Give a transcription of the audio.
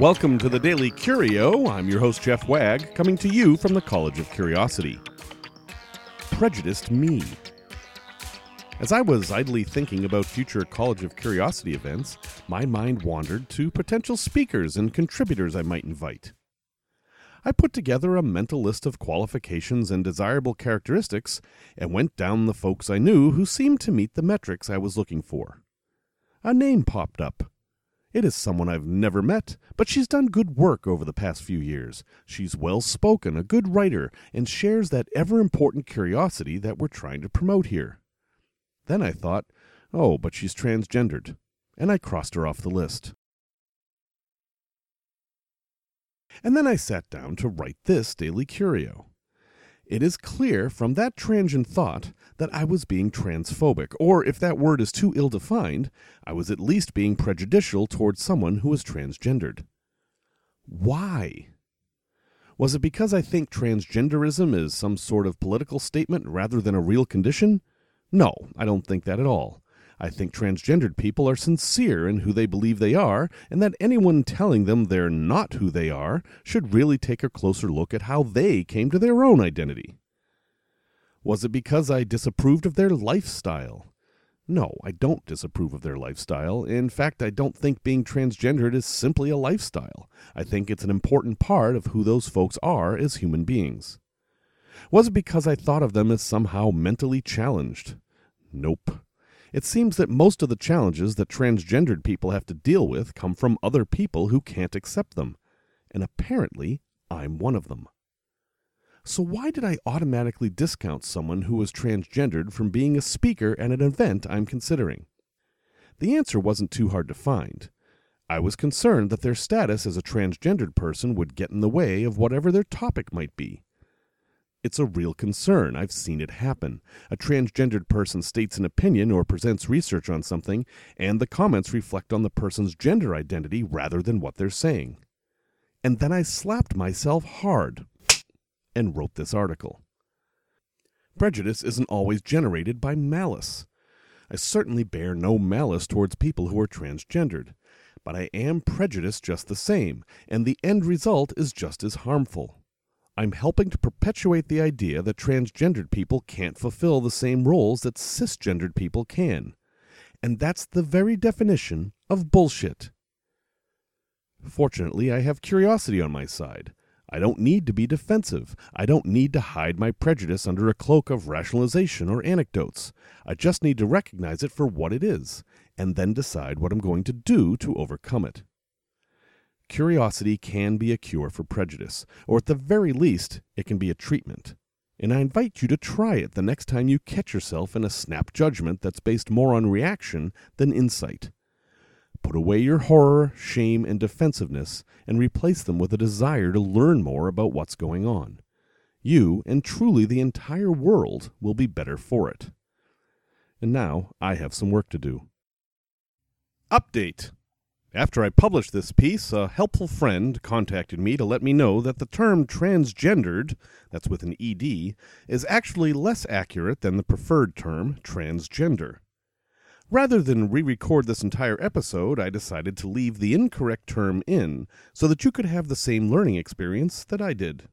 Welcome to the Daily Curio. I'm your host, Jeff Wagg, coming to you from the College of Curiosity. Prejudiced me. As I was idly thinking about future College of Curiosity events, my mind wandered to potential speakers and contributors I might invite. I put together a mental list of qualifications and desirable characteristics and went down the folks I knew who seemed to meet the metrics I was looking for. A name popped up it is someone I've never met, but she's done good work over the past few years. She's well spoken, a good writer, and shares that ever important curiosity that we're trying to promote here. Then I thought, oh, but she's transgendered, and I crossed her off the list. And then I sat down to write this Daily Curio. It is clear from that transient thought that I was being transphobic, or if that word is too ill defined, I was at least being prejudicial towards someone who was transgendered. Why? Was it because I think transgenderism is some sort of political statement rather than a real condition? No, I don't think that at all. I think transgendered people are sincere in who they believe they are, and that anyone telling them they're not who they are should really take a closer look at how they came to their own identity. Was it because I disapproved of their lifestyle? No, I don't disapprove of their lifestyle. In fact, I don't think being transgendered is simply a lifestyle. I think it's an important part of who those folks are as human beings. Was it because I thought of them as somehow mentally challenged? Nope. It seems that most of the challenges that transgendered people have to deal with come from other people who can't accept them. And apparently, I'm one of them. So, why did I automatically discount someone who was transgendered from being a speaker at an event I'm considering? The answer wasn't too hard to find. I was concerned that their status as a transgendered person would get in the way of whatever their topic might be. It's a real concern. I've seen it happen. A transgendered person states an opinion or presents research on something, and the comments reflect on the person's gender identity rather than what they're saying. And then I slapped myself hard and wrote this article. Prejudice isn't always generated by malice. I certainly bear no malice towards people who are transgendered, but I am prejudiced just the same, and the end result is just as harmful. I'm helping to perpetuate the idea that transgendered people can't fulfill the same roles that cisgendered people can. And that's the very definition of bullshit. Fortunately, I have curiosity on my side. I don't need to be defensive. I don't need to hide my prejudice under a cloak of rationalization or anecdotes. I just need to recognize it for what it is, and then decide what I'm going to do to overcome it. Curiosity can be a cure for prejudice, or at the very least, it can be a treatment. And I invite you to try it the next time you catch yourself in a snap judgment that's based more on reaction than insight. Put away your horror, shame, and defensiveness and replace them with a desire to learn more about what's going on. You, and truly the entire world, will be better for it. And now I have some work to do. Update after I published this piece, a helpful friend contacted me to let me know that the term transgendered, that's with an ED, is actually less accurate than the preferred term transgender. Rather than re record this entire episode, I decided to leave the incorrect term in so that you could have the same learning experience that I did.